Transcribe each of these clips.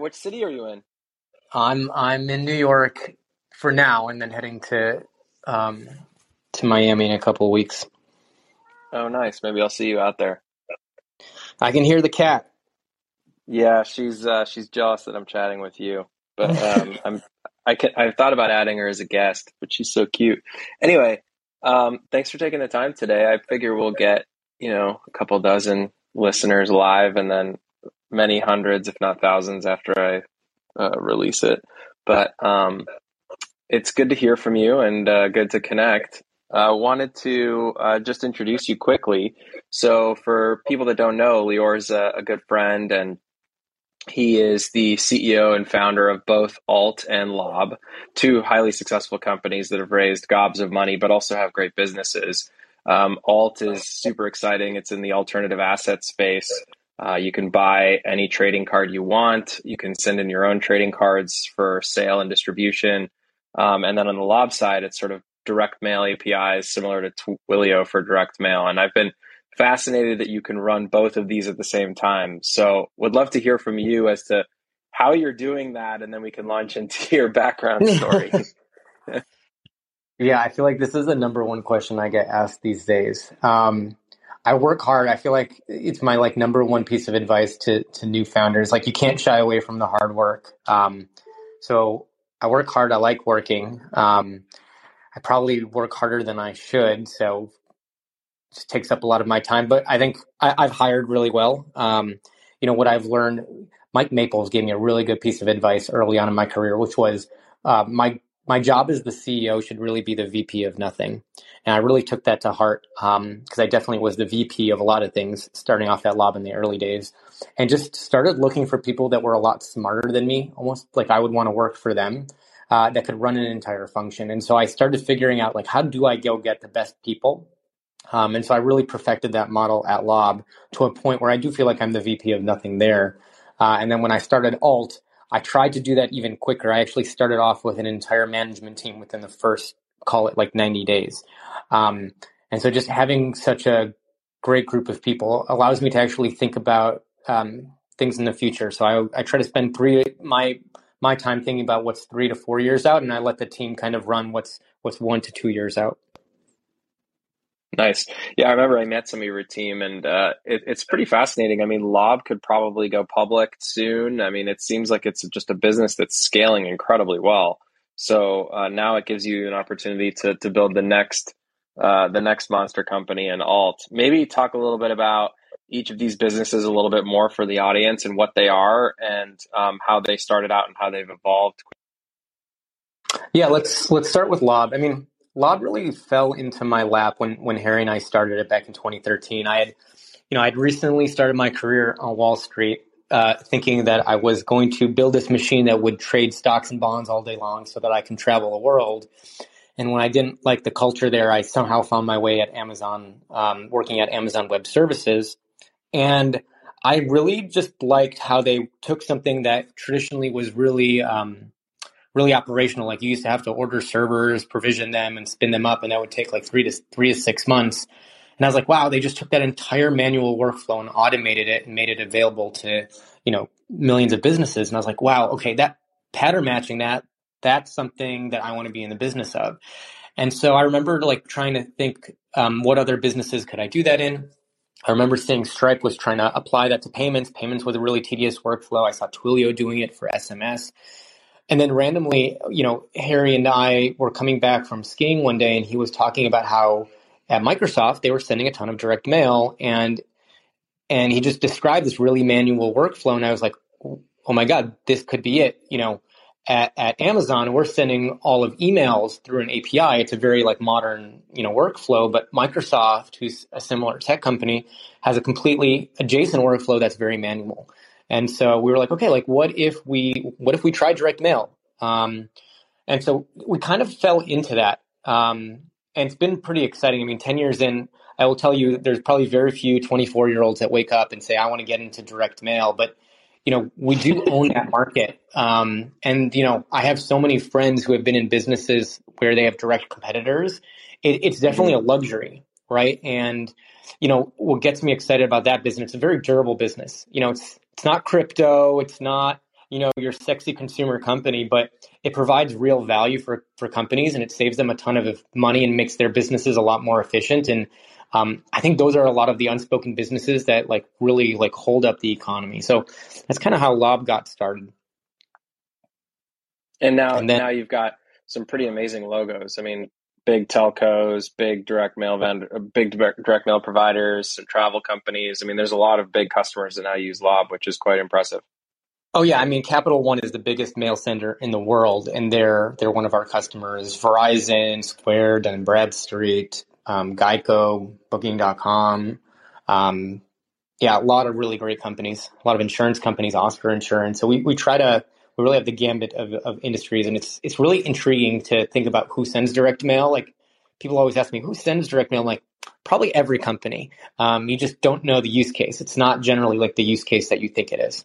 which city are you in? I'm I'm in New York for now, and then heading to um, to Miami in a couple of weeks. Oh, nice. Maybe I'll see you out there. I can hear the cat. Yeah, she's uh, she's jealous that I'm chatting with you, but um, I'm I can I've thought about adding her as a guest, but she's so cute. Anyway, um, thanks for taking the time today. I figure we'll get you know a couple dozen listeners live, and then many hundreds, if not thousands, after I uh, release it. But um, it's good to hear from you and uh, good to connect. I wanted to uh, just introduce you quickly. So, for people that don't know, Leore's a, a good friend and he is the CEO and founder of both Alt and Lob, two highly successful companies that have raised gobs of money, but also have great businesses. Um, Alt is super exciting. It's in the alternative asset space. Uh, you can buy any trading card you want. You can send in your own trading cards for sale and distribution. Um, and then on the Lob side, it's sort of direct mail APIs similar to Twilio for direct mail. And I've been fascinated that you can run both of these at the same time. So would love to hear from you as to how you're doing that, and then we can launch into your background story. yeah, I feel like this is the number one question I get asked these days. Um, I work hard. I feel like it's my like number one piece of advice to to new founders. Like you can't shy away from the hard work. Um, so I work hard. I like working. Um, I probably work harder than I should. So it just takes up a lot of my time. But I think I, have hired really well. Um, you know what I've learned. Mike Maples gave me a really good piece of advice early on in my career, which was uh, my my job as the CEO should really be the VP of nothing. And I really took that to heart because um, I definitely was the VP of a lot of things starting off at Lob in the early days and just started looking for people that were a lot smarter than me, almost like I would want to work for them. Uh, that could run an entire function. And so I started figuring out like how do I go get the best people? Um, and so I really perfected that model at Lob to a point where I do feel like I'm the VP of nothing there. Uh, and then when I started Alt, I tried to do that even quicker. I actually started off with an entire management team within the first, call it like 90 days. Um, and so just having such a great group of people allows me to actually think about um, things in the future. So I, I try to spend three my my time thinking about what's three to four years out, and I let the team kind of run what's what's one to two years out. Nice. Yeah, I remember I met some of your team, and uh, it, it's pretty fascinating. I mean, Lob could probably go public soon. I mean, it seems like it's just a business that's scaling incredibly well. So uh, now it gives you an opportunity to to build the next uh, the next monster company and alt. Maybe talk a little bit about each of these businesses a little bit more for the audience and what they are and um, how they started out and how they've evolved. Yeah, let's let's start with Lob. I mean, Lob really fell into my lap when when Harry and I started it back in 2013. I had, you know, I'd recently started my career on Wall Street, uh, thinking that I was going to build this machine that would trade stocks and bonds all day long, so that I can travel the world. And when I didn't like the culture there, I somehow found my way at Amazon, um, working at Amazon Web Services, and I really just liked how they took something that traditionally was really um, really operational. Like you used to have to order servers, provision them, and spin them up, and that would take like three to three to six months. And I was like, wow, they just took that entire manual workflow and automated it and made it available to you know millions of businesses. And I was like, wow, okay, that pattern matching that that's something that I want to be in the business of. And so I remember like trying to think um, what other businesses could I do that in. I remember seeing Stripe was trying to apply that to payments. Payments was a really tedious workflow. I saw Twilio doing it for SMS. And then randomly, you know, Harry and I were coming back from skiing one day and he was talking about how at Microsoft they were sending a ton of direct mail and and he just described this really manual workflow and I was like, "Oh my god, this could be it." You know, at, at Amazon, we're sending all of emails through an API. It's a very like modern, you know, workflow, but Microsoft, who's a similar tech company, has a completely adjacent workflow that's very manual. And so we were like, okay, like what if we what if we try direct mail? Um, and so we kind of fell into that. Um, and it's been pretty exciting. I mean, 10 years in, I will tell you there's probably very few 24 year olds that wake up and say, I want to get into direct mail. But, you know, we do own that market. Um, and, you know, I have so many friends who have been in businesses where they have direct competitors. It, it's definitely a luxury, right? And, you know, what gets me excited about that business, it's a very durable business. You know, it's it's not crypto. It's not you know your sexy consumer company, but it provides real value for for companies and it saves them a ton of money and makes their businesses a lot more efficient. And um, I think those are a lot of the unspoken businesses that like really like hold up the economy. So that's kind of how Lob got started. And now, and then, now you've got some pretty amazing logos. I mean, big telcos, big direct mail vendor, big direct mail providers, travel companies. I mean, there's a lot of big customers that now use Lob, which is quite impressive. Oh yeah, I mean, Capital One is the biggest mail sender in the world, and they're they're one of our customers. Verizon, Square, Dun Bradstreet, um, Geico, Booking.com. Um, yeah, a lot of really great companies, a lot of insurance companies, Oscar Insurance. So we, we try to we really have the gambit of, of industries, and it's it's really intriguing to think about who sends direct mail. Like people always ask me, who sends direct mail? I'm like, probably every company. Um, you just don't know the use case. It's not generally like the use case that you think it is.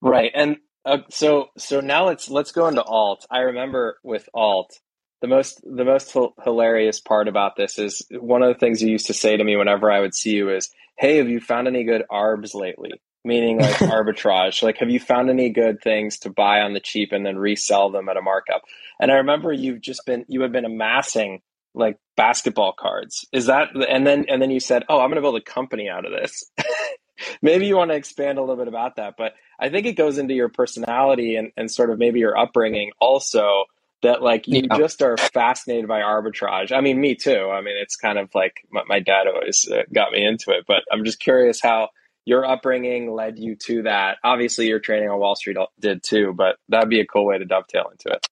Right, and uh, so so now let's let's go into alt. I remember with alt, the most the most hilarious part about this is one of the things you used to say to me whenever I would see you is, "Hey, have you found any good arbs lately?" Meaning like arbitrage. Like, have you found any good things to buy on the cheap and then resell them at a markup? And I remember you've just been you have been amassing like basketball cards. Is that and then and then you said, "Oh, I'm going to build a company out of this." maybe you want to expand a little bit about that. But I think it goes into your personality and, and sort of maybe your upbringing also that like you yeah. just are fascinated by arbitrage. I mean, me too. I mean, it's kind of like my, my dad always uh, got me into it, but I'm just curious how your upbringing led you to that. Obviously, your training on Wall Street did too, but that'd be a cool way to dovetail into it.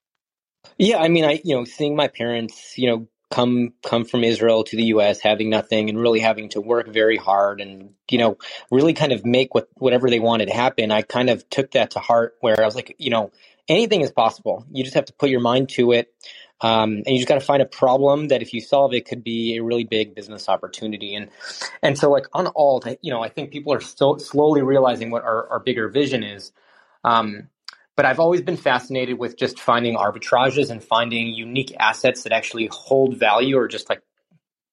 Yeah, I mean, I you know, seeing my parents, you know, come come from Israel to the US having nothing and really having to work very hard and you know really kind of make what whatever they wanted happen I kind of took that to heart where I was like you know anything is possible you just have to put your mind to it um, and you just got to find a problem that if you solve it could be a really big business opportunity. And and so like on alt you know I think people are still slowly realizing what our, our bigger vision is. Um, but I've always been fascinated with just finding arbitrages and finding unique assets that actually hold value or just like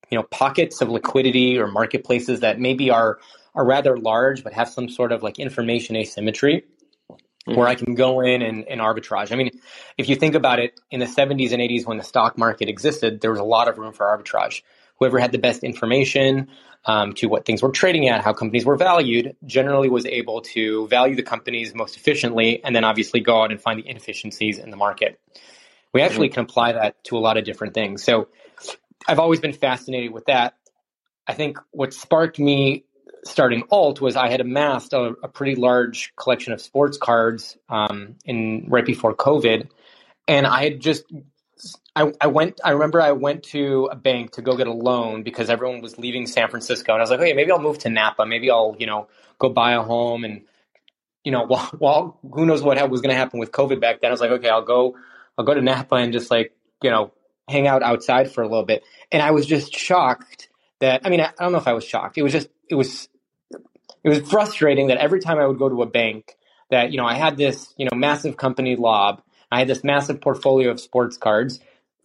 you know pockets of liquidity or marketplaces that maybe are are rather large but have some sort of like information asymmetry mm-hmm. where I can go in and, and arbitrage. I mean, if you think about it, in the 70s and 80s when the stock market existed, there was a lot of room for arbitrage. Whoever had the best information, um, to what things were trading at, how companies were valued, generally was able to value the companies most efficiently and then obviously go out and find the inefficiencies in the market. We actually can apply that to a lot of different things. So I've always been fascinated with that. I think what sparked me starting alt was I had amassed a, a pretty large collection of sports cards um, in right before COVID, and I had just I, I went. I remember I went to a bank to go get a loan because everyone was leaving San Francisco, and I was like, "Okay, maybe I'll move to Napa. Maybe I'll, you know, go buy a home." And you know, while, while who knows what was going to happen with COVID back then, I was like, "Okay, I'll go. I'll go to Napa and just like you know, hang out outside for a little bit." And I was just shocked that. I mean, I, I don't know if I was shocked. It was just. It was. It was frustrating that every time I would go to a bank, that you know, I had this you know massive company lob. I had this massive portfolio of sports cards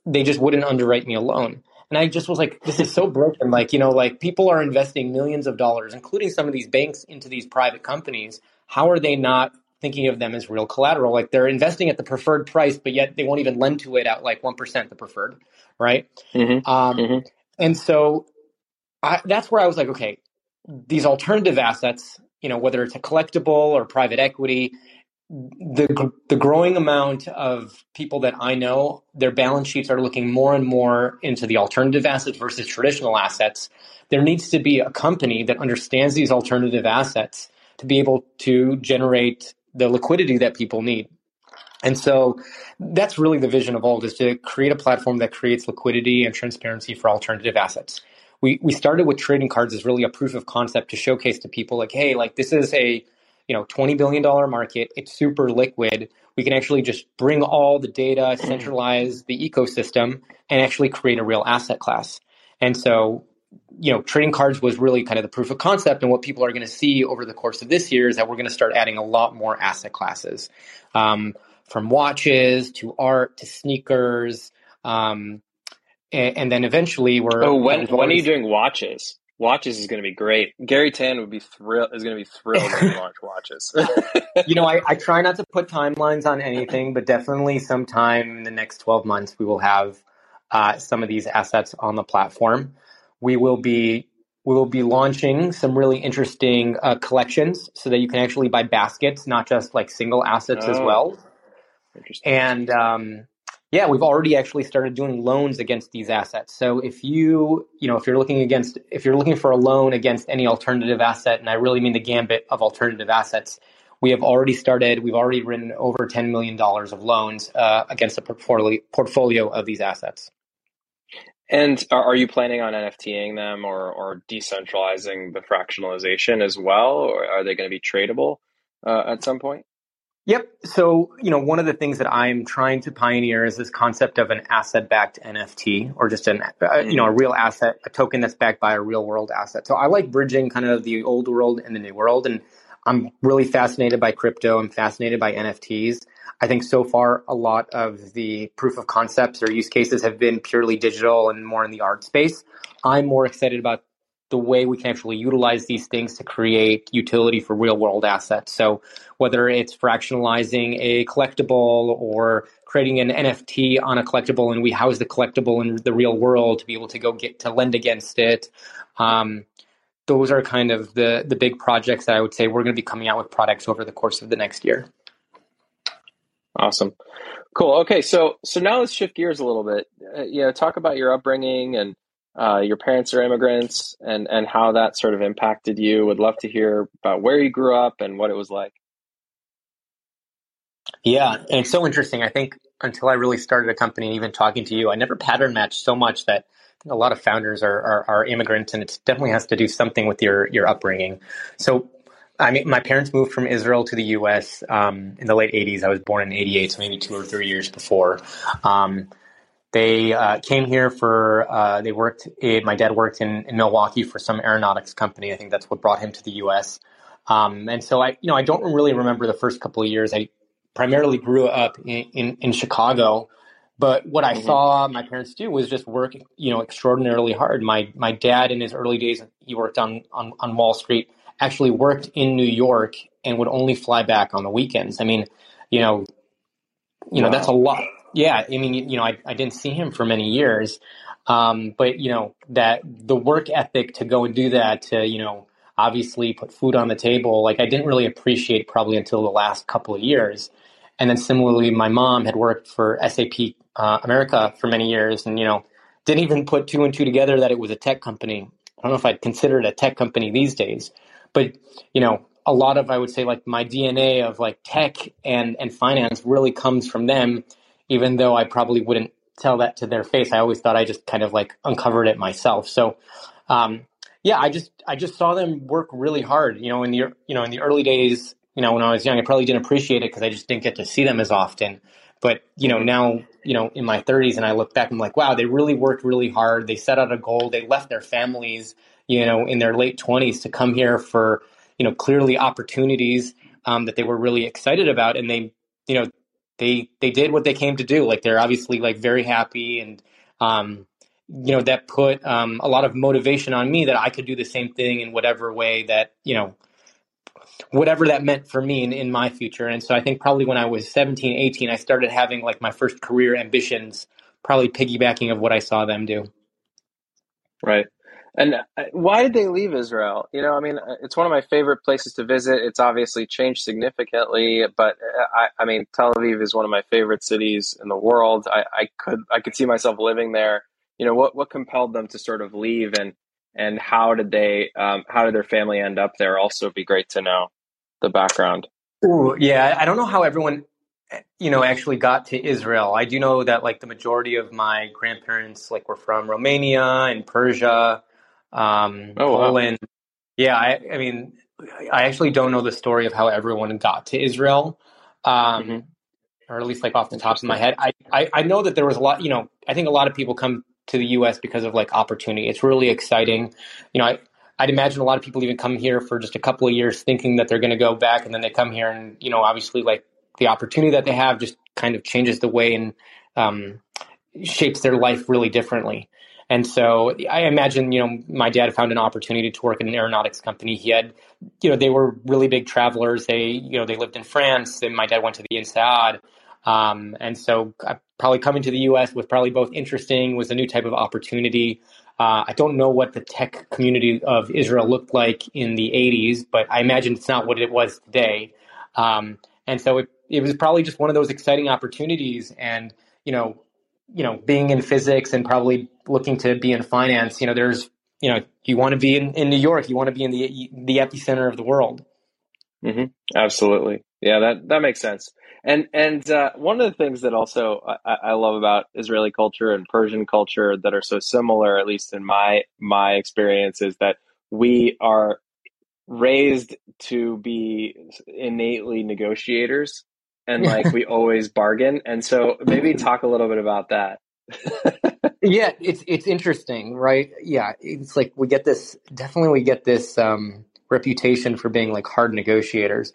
they just wouldn't underwrite me a loan. And I just was like, this is so broken. Like, you know, like people are investing millions of dollars, including some of these banks, into these private companies. How are they not thinking of them as real collateral? Like they're investing at the preferred price, but yet they won't even lend to it at like 1% the preferred, right? Mm-hmm. Um, mm-hmm. And so I, that's where I was like, okay, these alternative assets, you know, whether it's a collectible or private equity, the the growing amount of people that I know, their balance sheets are looking more and more into the alternative assets versus traditional assets. There needs to be a company that understands these alternative assets to be able to generate the liquidity that people need. And so that's really the vision of Alt is to create a platform that creates liquidity and transparency for alternative assets. We we started with trading cards as really a proof of concept to showcase to people like, hey, like this is a you know, $20 billion market. It's super liquid. We can actually just bring all the data, centralize the ecosystem, and actually create a real asset class. And so, you know, trading cards was really kind of the proof of concept. And what people are going to see over the course of this year is that we're going to start adding a lot more asset classes, um, from watches to art to sneakers. Um, and, and, then eventually we're. Oh, when, when are you doing watches? watches is going to be great. Garry Tan would be thrilled is going to be thrilled when we launch watches. you know, I, I try not to put timelines on anything, but definitely sometime in the next 12 months, we will have uh, some of these assets on the platform. We will be we will be launching some really interesting uh, collections so that you can actually buy baskets, not just like single assets oh, as well. Interesting. And um, yeah, we've already actually started doing loans against these assets. So if you, you know, if you're looking against, if you're looking for a loan against any alternative asset, and I really mean the gambit of alternative assets, we have already started. We've already written over ten million dollars of loans uh, against a portfolio portfolio of these assets. And are you planning on NFTing them or, or decentralizing the fractionalization as well? Or are they going to be tradable uh, at some point? Yep. So, you know, one of the things that I'm trying to pioneer is this concept of an asset-backed NFT, or just an, uh, you know, a real asset, a token that's backed by a real-world asset. So, I like bridging kind of the old world and the new world, and I'm really fascinated by crypto. I'm fascinated by NFTs. I think so far a lot of the proof of concepts or use cases have been purely digital and more in the art space. I'm more excited about the way we can actually utilize these things to create utility for real world assets. So whether it's fractionalizing a collectible or creating an NFT on a collectible and we house the collectible in the real world to be able to go get to lend against it. Um, those are kind of the the big projects that I would say we're going to be coming out with products over the course of the next year. Awesome, cool. Okay, so so now let's shift gears a little bit. Uh, you know, talk about your upbringing and uh, your parents are immigrants and and how that sort of impacted you. Would love to hear about where you grew up and what it was like. Yeah, and it's so interesting. I think until I really started a company and even talking to you, I never pattern matched so much that a lot of founders are, are, are immigrants, and it definitely has to do something with your your upbringing. So, I mean, my parents moved from Israel to the U.S. Um, in the late '80s. I was born in '88, so maybe two or three years before. Um, they uh, came here for, uh, they worked, in, my dad worked in, in Milwaukee for some aeronautics company. I think that's what brought him to the US. Um, and so I, you know, I don't really remember the first couple of years. I primarily grew up in, in, in Chicago. But what I mm-hmm. saw my parents do was just work, you know, extraordinarily hard. My my dad in his early days, he worked on, on, on Wall Street, actually worked in New York and would only fly back on the weekends. I mean, you know, you wow. know, that's a lot yeah, I mean, you know, I, I didn't see him for many years, um, but you know that the work ethic to go and do that, to you know, obviously put food on the table, like I didn't really appreciate probably until the last couple of years. And then similarly, my mom had worked for SAP uh, America for many years, and you know, didn't even put two and two together that it was a tech company. I don't know if I'd consider it a tech company these days, but you know, a lot of I would say like my DNA of like tech and and finance really comes from them even though I probably wouldn't tell that to their face. I always thought I just kind of like uncovered it myself. So, um, yeah, I just I just saw them work really hard. You know, in the you know in the early days, you know, when I was young, I probably didn't appreciate it because I just didn't get to see them as often. But you know, now you know, in my 30s, and I look back, I'm like, wow, they really worked really hard. They set out a goal. They left their families, you know, in their late 20s to come here for you know clearly opportunities um, that they were really excited about, and they you know they they did what they came to do. Like they're obviously like very happy, and um, you know that put um, a lot of motivation on me that I could do the same thing in whatever way that you know whatever that meant for me in, in my future. And so I think probably when I was 17, 18, I started having like my first career ambitions, probably piggybacking of what I saw them do. Right. And uh, why did they leave Israel? You know, I mean, uh, it's one of my favorite places to visit. It's obviously changed significantly, but uh, I, I mean, Tel Aviv is one of my favorite cities in the world. I, I could, I could see myself living there. You know, what, what compelled them to sort of leave, and and how did they, um, how did their family end up there? Also, be great to know the background. Ooh, yeah, I don't know how everyone you know actually got to Israel. I do know that like the majority of my grandparents like were from Romania and Persia um, oh, Poland. Yeah, I, I, mean, I actually don't know the story of how everyone got to Israel, um, mm-hmm. or at least like off the top of my head. I, I, I know that there was a lot. You know, I think a lot of people come to the U.S. because of like opportunity. It's really exciting. You know, I, I'd imagine a lot of people even come here for just a couple of years thinking that they're going to go back, and then they come here, and you know, obviously, like the opportunity that they have just kind of changes the way and um, shapes their life really differently. And so I imagine, you know, my dad found an opportunity to work in an aeronautics company. He had, you know, they were really big travelers. They, you know, they lived in France and my dad went to the INSEAD. Um, and so uh, probably coming to the U.S. was probably both interesting, was a new type of opportunity. Uh, I don't know what the tech community of Israel looked like in the 80s, but I imagine it's not what it was today. Um, and so it, it was probably just one of those exciting opportunities. And, you know, you know, being in physics and probably looking to be in finance, you know, there's, you know, you want to be in, in New York, you want to be in the the epicenter of the world. Mm-hmm. Absolutely, yeah, that that makes sense. And and uh, one of the things that also I, I, love about Israeli culture and Persian culture that are so similar, at least in my my experience, is that we are raised to be innately negotiators and like we always bargain. And so maybe talk a little bit about that. yeah, it's it's interesting, right? Yeah, it's like we get this definitely we get this um reputation for being like hard negotiators.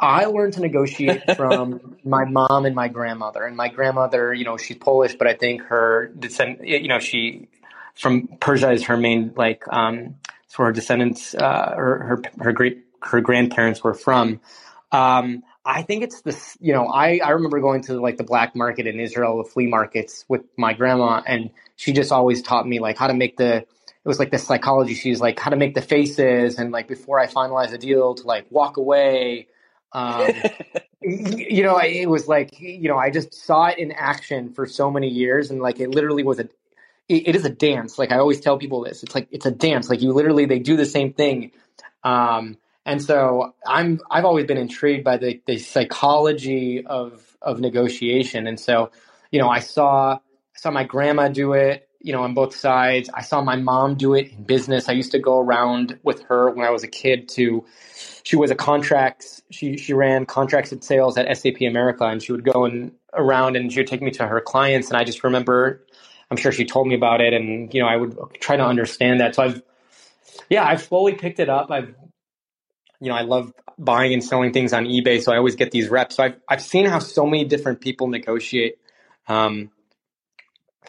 I learned to negotiate from my mom and my grandmother. And my grandmother, you know, she's Polish, but I think her descent, you know, she from Persia is her main like um so her descendants uh her her, her great her grandparents were from. Um I think it's this, you know, I, I remember going to like the black market in Israel, the flea markets with my grandma, and she just always taught me like how to make the, it was like the psychology. She's like how to make the faces and like before I finalize a deal to like walk away. Um, you know, it was like, you know, I just saw it in action for so many years and like it literally was a, it, it is a dance. Like I always tell people this, it's like, it's a dance. Like you literally, they do the same thing. Um, and so I'm I've always been intrigued by the, the psychology of of negotiation. And so, you know, I saw I saw my grandma do it, you know, on both sides. I saw my mom do it in business. I used to go around with her when I was a kid to she was a contracts she she ran contracts and sales at SAP America and she would go and around and she would take me to her clients and I just remember I'm sure she told me about it and you know I would try to understand that. So I've yeah, I've slowly picked it up. I've you know, I love buying and selling things on eBay, so I always get these reps. So I've I've seen how so many different people negotiate. Um,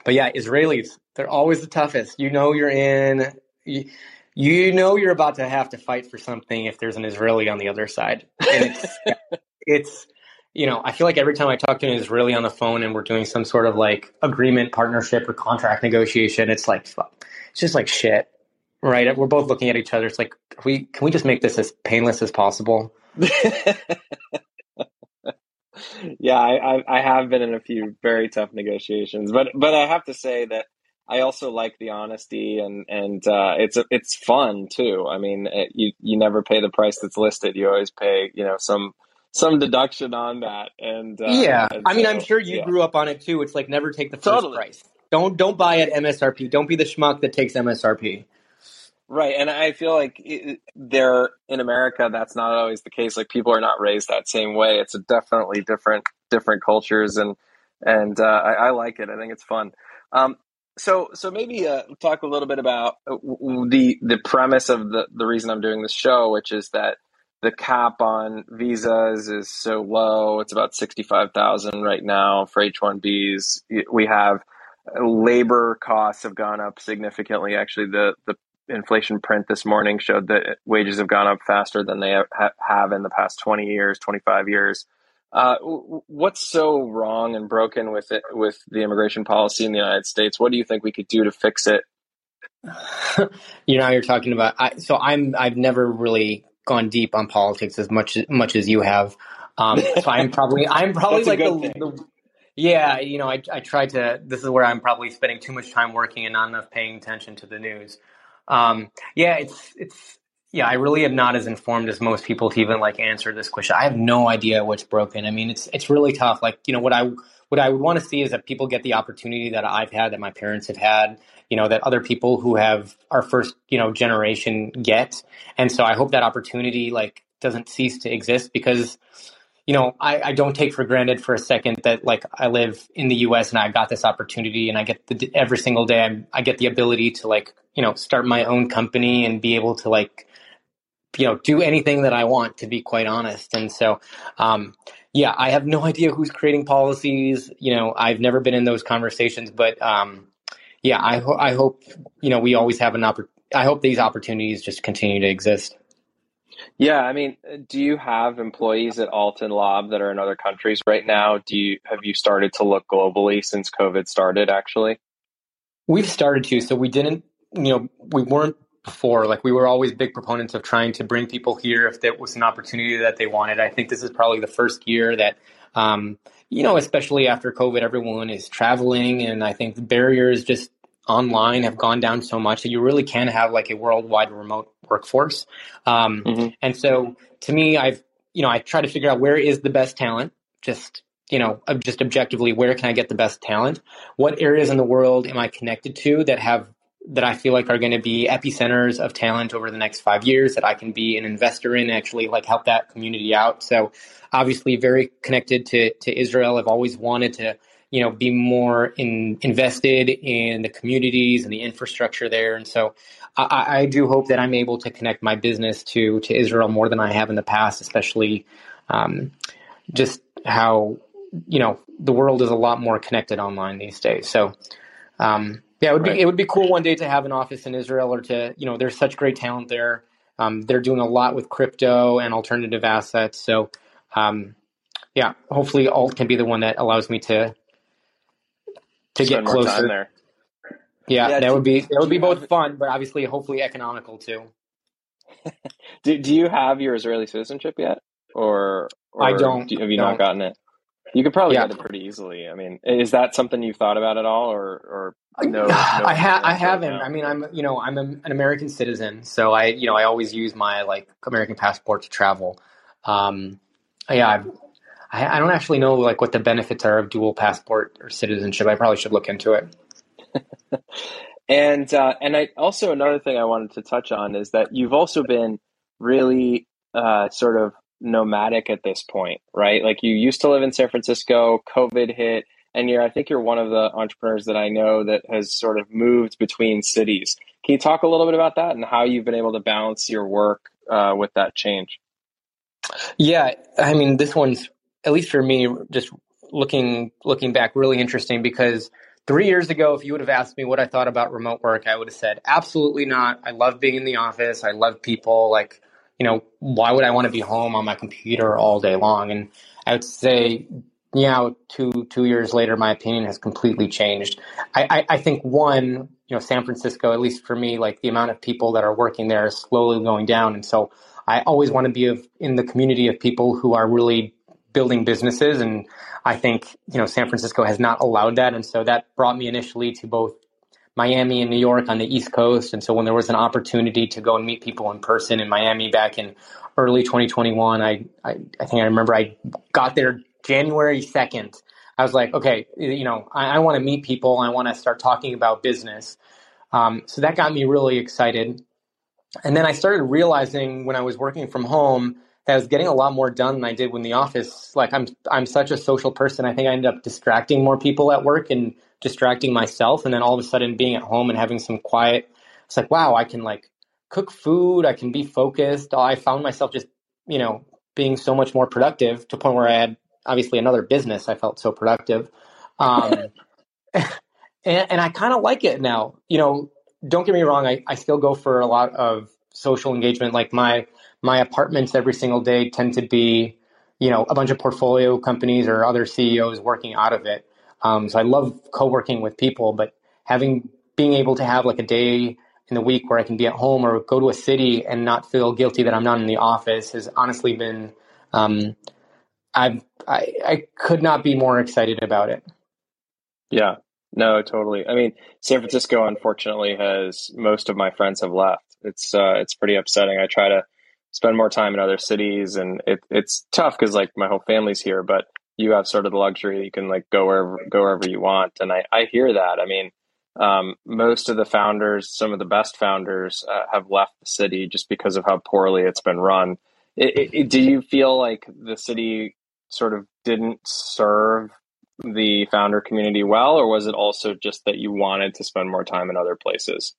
but yeah, Israelis, they're always the toughest. You know, you're in. You, you know, you're about to have to fight for something if there's an Israeli on the other side. And it's, it's, you know, I feel like every time I talk to an Israeli on the phone and we're doing some sort of like agreement, partnership, or contract negotiation, it's like, it's just like shit right? We're both looking at each other. It's like, we can we just make this as painless as possible? yeah, I, I have been in a few very tough negotiations, but but I have to say that I also like the honesty and and uh, it's it's fun too. I mean, it, you you never pay the price that's listed. You always pay you know some some deduction on that. And uh, yeah, and I mean, I'm sure you yeah. grew up on it too. It's like never take the first totally. price. Don't don't buy at MSRP. Don't be the schmuck that takes MSRP. Right, and I feel like there in America, that's not always the case. Like people are not raised that same way. It's definitely different, different cultures, and and uh, I, I, like it. I think it's fun. Um, so so maybe uh, talk a little bit about uh, the the premise of the the reason I'm doing this show, which is that the cap on visas is so low. It's about sixty five thousand right now for H one Bs. We have labor costs have gone up significantly. Actually, the the inflation print this morning showed that wages have gone up faster than they have in the past 20 years, 25 years. Uh, what's so wrong and broken with it with the immigration policy in the United States? What do you think we could do to fix it? you know, you're talking about. I, so I'm. I've never really gone deep on politics as much much as you have. Um, so I'm probably. I'm probably like the, the, Yeah, you know, I I try to. This is where I'm probably spending too much time working and not enough paying attention to the news. Um, yeah, it's it's yeah. I really am not as informed as most people to even like answer this question. I have no idea what's broken. I mean, it's it's really tough. Like you know what I what I would want to see is that people get the opportunity that I've had, that my parents have had, you know, that other people who have our first, you know, generation get. And so I hope that opportunity like doesn't cease to exist because you know, I, I don't take for granted for a second that like I live in the U.S. and I got this opportunity and I get the, every single day I'm, I get the ability to like you know start my own company and be able to like you know do anything that I want to be quite honest. And so, um, yeah, I have no idea who's creating policies. You know, I've never been in those conversations, but um, yeah, I, ho- I hope you know we always have an opportunity. I hope these opportunities just continue to exist. Yeah, I mean, do you have employees at Alt and Lob that are in other countries right now? Do you have you started to look globally since COVID started? Actually, we've started to. So we didn't, you know, we weren't before. Like we were always big proponents of trying to bring people here if there was an opportunity that they wanted. I think this is probably the first year that, um, you know, especially after COVID, everyone is traveling, and I think the barriers just online have gone down so much that you really can have like a worldwide remote workforce. Um, mm-hmm. And so to me, I've, you know, I try to figure out where is the best talent, just, you know, just objectively, where can I get the best talent? What areas in the world am I connected to that have, that I feel like are going to be epicenters of talent over the next five years that I can be an investor in, actually like help that community out. So obviously very connected to, to Israel. I've always wanted to, you know, be more in, invested in the communities and the infrastructure there. And so I, I, do hope that I'm able to connect my business to, to Israel more than I have in the past, especially um, just how, you know, the world is a lot more connected online these days. So, um, yeah, it would right. be, it would be cool one day to have an office in Israel or to, you know, there's such great talent there. Um, they're doing a lot with crypto and alternative assets. So, um, yeah, hopefully alt can be the one that allows me to to get closer there. Yeah, yeah, that would be that would be both fun, but obviously, hopefully, economical too. do Do you have your Israeli citizenship yet, or, or I don't? Do, have you don't. not gotten it? You could probably yeah. get it pretty easily. I mean, is that something you've thought about at all, or or no? no I ha- I haven't. Right I mean, I'm you know I'm a, an American citizen, so I you know I always use my like American passport to travel. Um, yeah, I've, I, I don't actually know like what the benefits are of dual passport or citizenship. I probably should look into it. and uh, and I also another thing I wanted to touch on is that you've also been really uh, sort of nomadic at this point, right? Like you used to live in San Francisco, COVID hit, and you're I think you're one of the entrepreneurs that I know that has sort of moved between cities. Can you talk a little bit about that and how you've been able to balance your work uh, with that change? Yeah, I mean, this one's at least for me, just looking looking back, really interesting because three years ago, if you would have asked me what I thought about remote work, I would have said absolutely not. I love being in the office. I love people. Like, you know, why would I want to be home on my computer all day long? And I would say, know, two two years later, my opinion has completely changed. I, I, I think one, you know, San Francisco, at least for me, like the amount of people that are working there is slowly going down, and so I always want to be of, in the community of people who are really building businesses. And I think, you know, San Francisco has not allowed that. And so that brought me initially to both Miami and New York on the East Coast. And so when there was an opportunity to go and meet people in person in Miami back in early 2021, I, I, I think I remember I got there January 2nd. I was like, okay, you know, I, I want to meet people. I want to start talking about business. Um, so that got me really excited. And then I started realizing when I was working from home that I was getting a lot more done than I did when the office. Like I'm I'm such a social person. I think I ended up distracting more people at work and distracting myself. And then all of a sudden being at home and having some quiet, it's like, wow, I can like cook food, I can be focused. I found myself just, you know, being so much more productive to a point where I had obviously another business. I felt so productive. Um, and, and I kind of like it now. You know, don't get me wrong, I, I still go for a lot of social engagement. Like my my apartments every single day tend to be, you know, a bunch of portfolio companies or other CEOs working out of it. Um, so I love co-working with people, but having being able to have like a day in the week where I can be at home or go to a city and not feel guilty that I'm not in the office has honestly been. Um, I've I, I could not be more excited about it. Yeah, no, totally. I mean, San Francisco, unfortunately, has most of my friends have left. It's uh, it's pretty upsetting. I try to spend more time in other cities and it, it's tough because like my whole family's here but you have sort of the luxury you can like go wherever go wherever you want and i, I hear that. I mean um, most of the founders some of the best founders uh, have left the city just because of how poorly it's been run. It, it, do you feel like the city sort of didn't serve the founder community well or was it also just that you wanted to spend more time in other places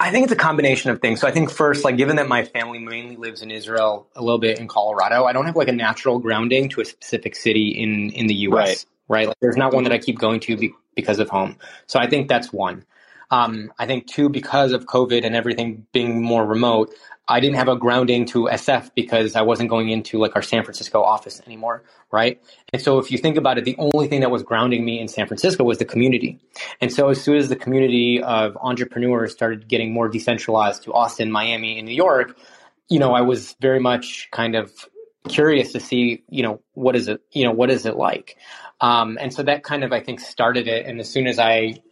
I think it's a combination of things. So I think first, like given that my family mainly lives in Israel, a little bit in Colorado, I don't have like a natural grounding to a specific city in in the U.S. Right. right? Like there's not one that I keep going to be, because of home. So I think that's one. Um, I think two, because of COVID and everything being more remote, I didn't have a grounding to SF because I wasn't going into like our San Francisco office anymore, right? And so if you think about it, the only thing that was grounding me in San Francisco was the community. And so as soon as the community of entrepreneurs started getting more decentralized to Austin, Miami, and New York, you know, I was very much kind of curious to see, you know, what is it, you know, what is it like? Um, and so that kind of, I think, started it. And as soon as I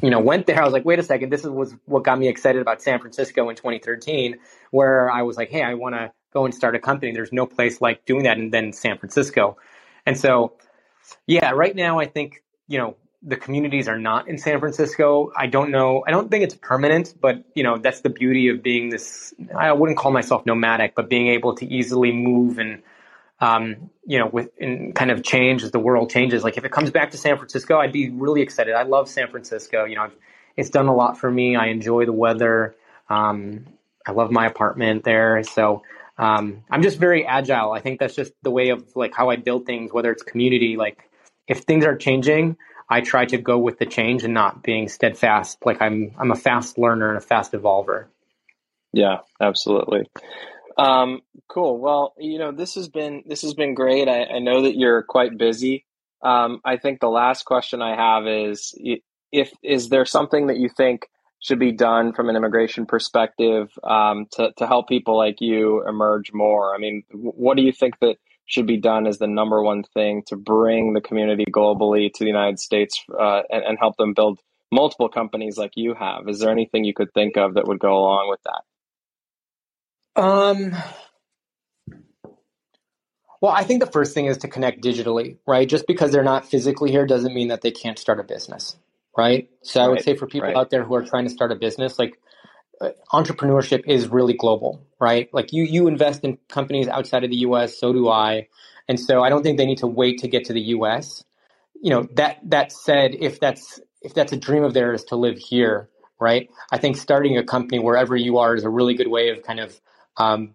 you know, went there, I was like, wait a second, this is was what got me excited about San Francisco in 2013, where I was like, hey, I want to go and start a company. There's no place like doing that, and then San Francisco. And so, yeah, right now I think you know the communities are not in San Francisco. I don't know. I don't think it's permanent, but you know that's the beauty of being this. I wouldn't call myself nomadic, but being able to easily move and um, you know, with in kind of change as the world changes. Like if it comes back to San Francisco, I'd be really excited. I love San Francisco. You know, it's done a lot for me. I enjoy the weather. Um, I love my apartment there. So um, I'm just very agile. I think that's just the way of like how I build things, whether it's community. Like if things are changing, I try to go with the change and not being steadfast. Like I'm, I'm a fast learner and a fast evolver. Yeah, absolutely. Um, cool. Well, you know, this has been this has been great. I, I know that you're quite busy. Um, I think the last question I have is if is there something that you think should be done from an immigration perspective um, to to help people like you emerge more? I mean, what do you think that should be done as the number one thing to bring the community globally to the United States uh, and, and help them build multiple companies like you have? Is there anything you could think of that would go along with that? Um, well, I think the first thing is to connect digitally, right? Just because they're not physically here doesn't mean that they can't start a business, right? So I would say for people right. out there who are trying to start a business, like uh, entrepreneurship is really global, right? Like you you invest in companies outside of the US, so do I. And so I don't think they need to wait to get to the US. You know, that that said, if that's if that's a dream of theirs to live here, right? I think starting a company wherever you are is a really good way of kind of um,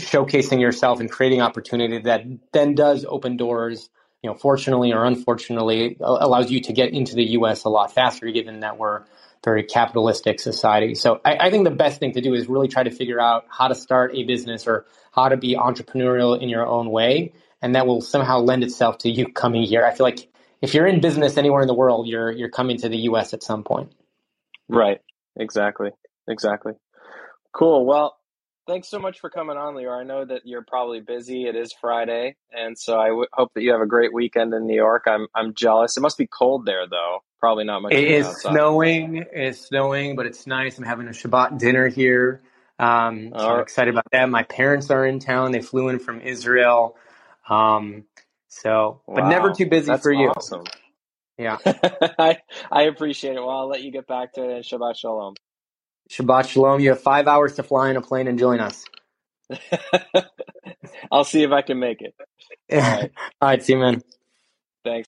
showcasing yourself and creating opportunity that then does open doors you know fortunately or unfortunately allows you to get into the us a lot faster given that we're very capitalistic society. So I, I, think the best thing to do is really try to figure out how to start a business or how to be entrepreneurial in your own way. And that will somehow lend itself to you coming here. I feel like if you're in business anywhere in the world you're you're coming to the us at some point. Right. Exactly. Exactly. Cool. Well thanks so much for coming on, Leore. I know that you're probably busy. It is Friday, and so I w- hope that you have a great weekend in New York. I'm I'm jealous. It must be cold there, though. Probably not much. It is outside. snowing. It's snowing, but it's nice. I'm having a Shabbat dinner here. Um, so I'm excited about that. My parents are in town. They flew in from Israel. Um, so, wow. but never too busy That's for you. Awesome. Yeah, I I appreciate it. Well, I'll let you get back to it. And Shabbat shalom. Shabbat shalom. You have five hours to fly in a plane and join us. I'll see if I can make it. All right. All right. See you, man.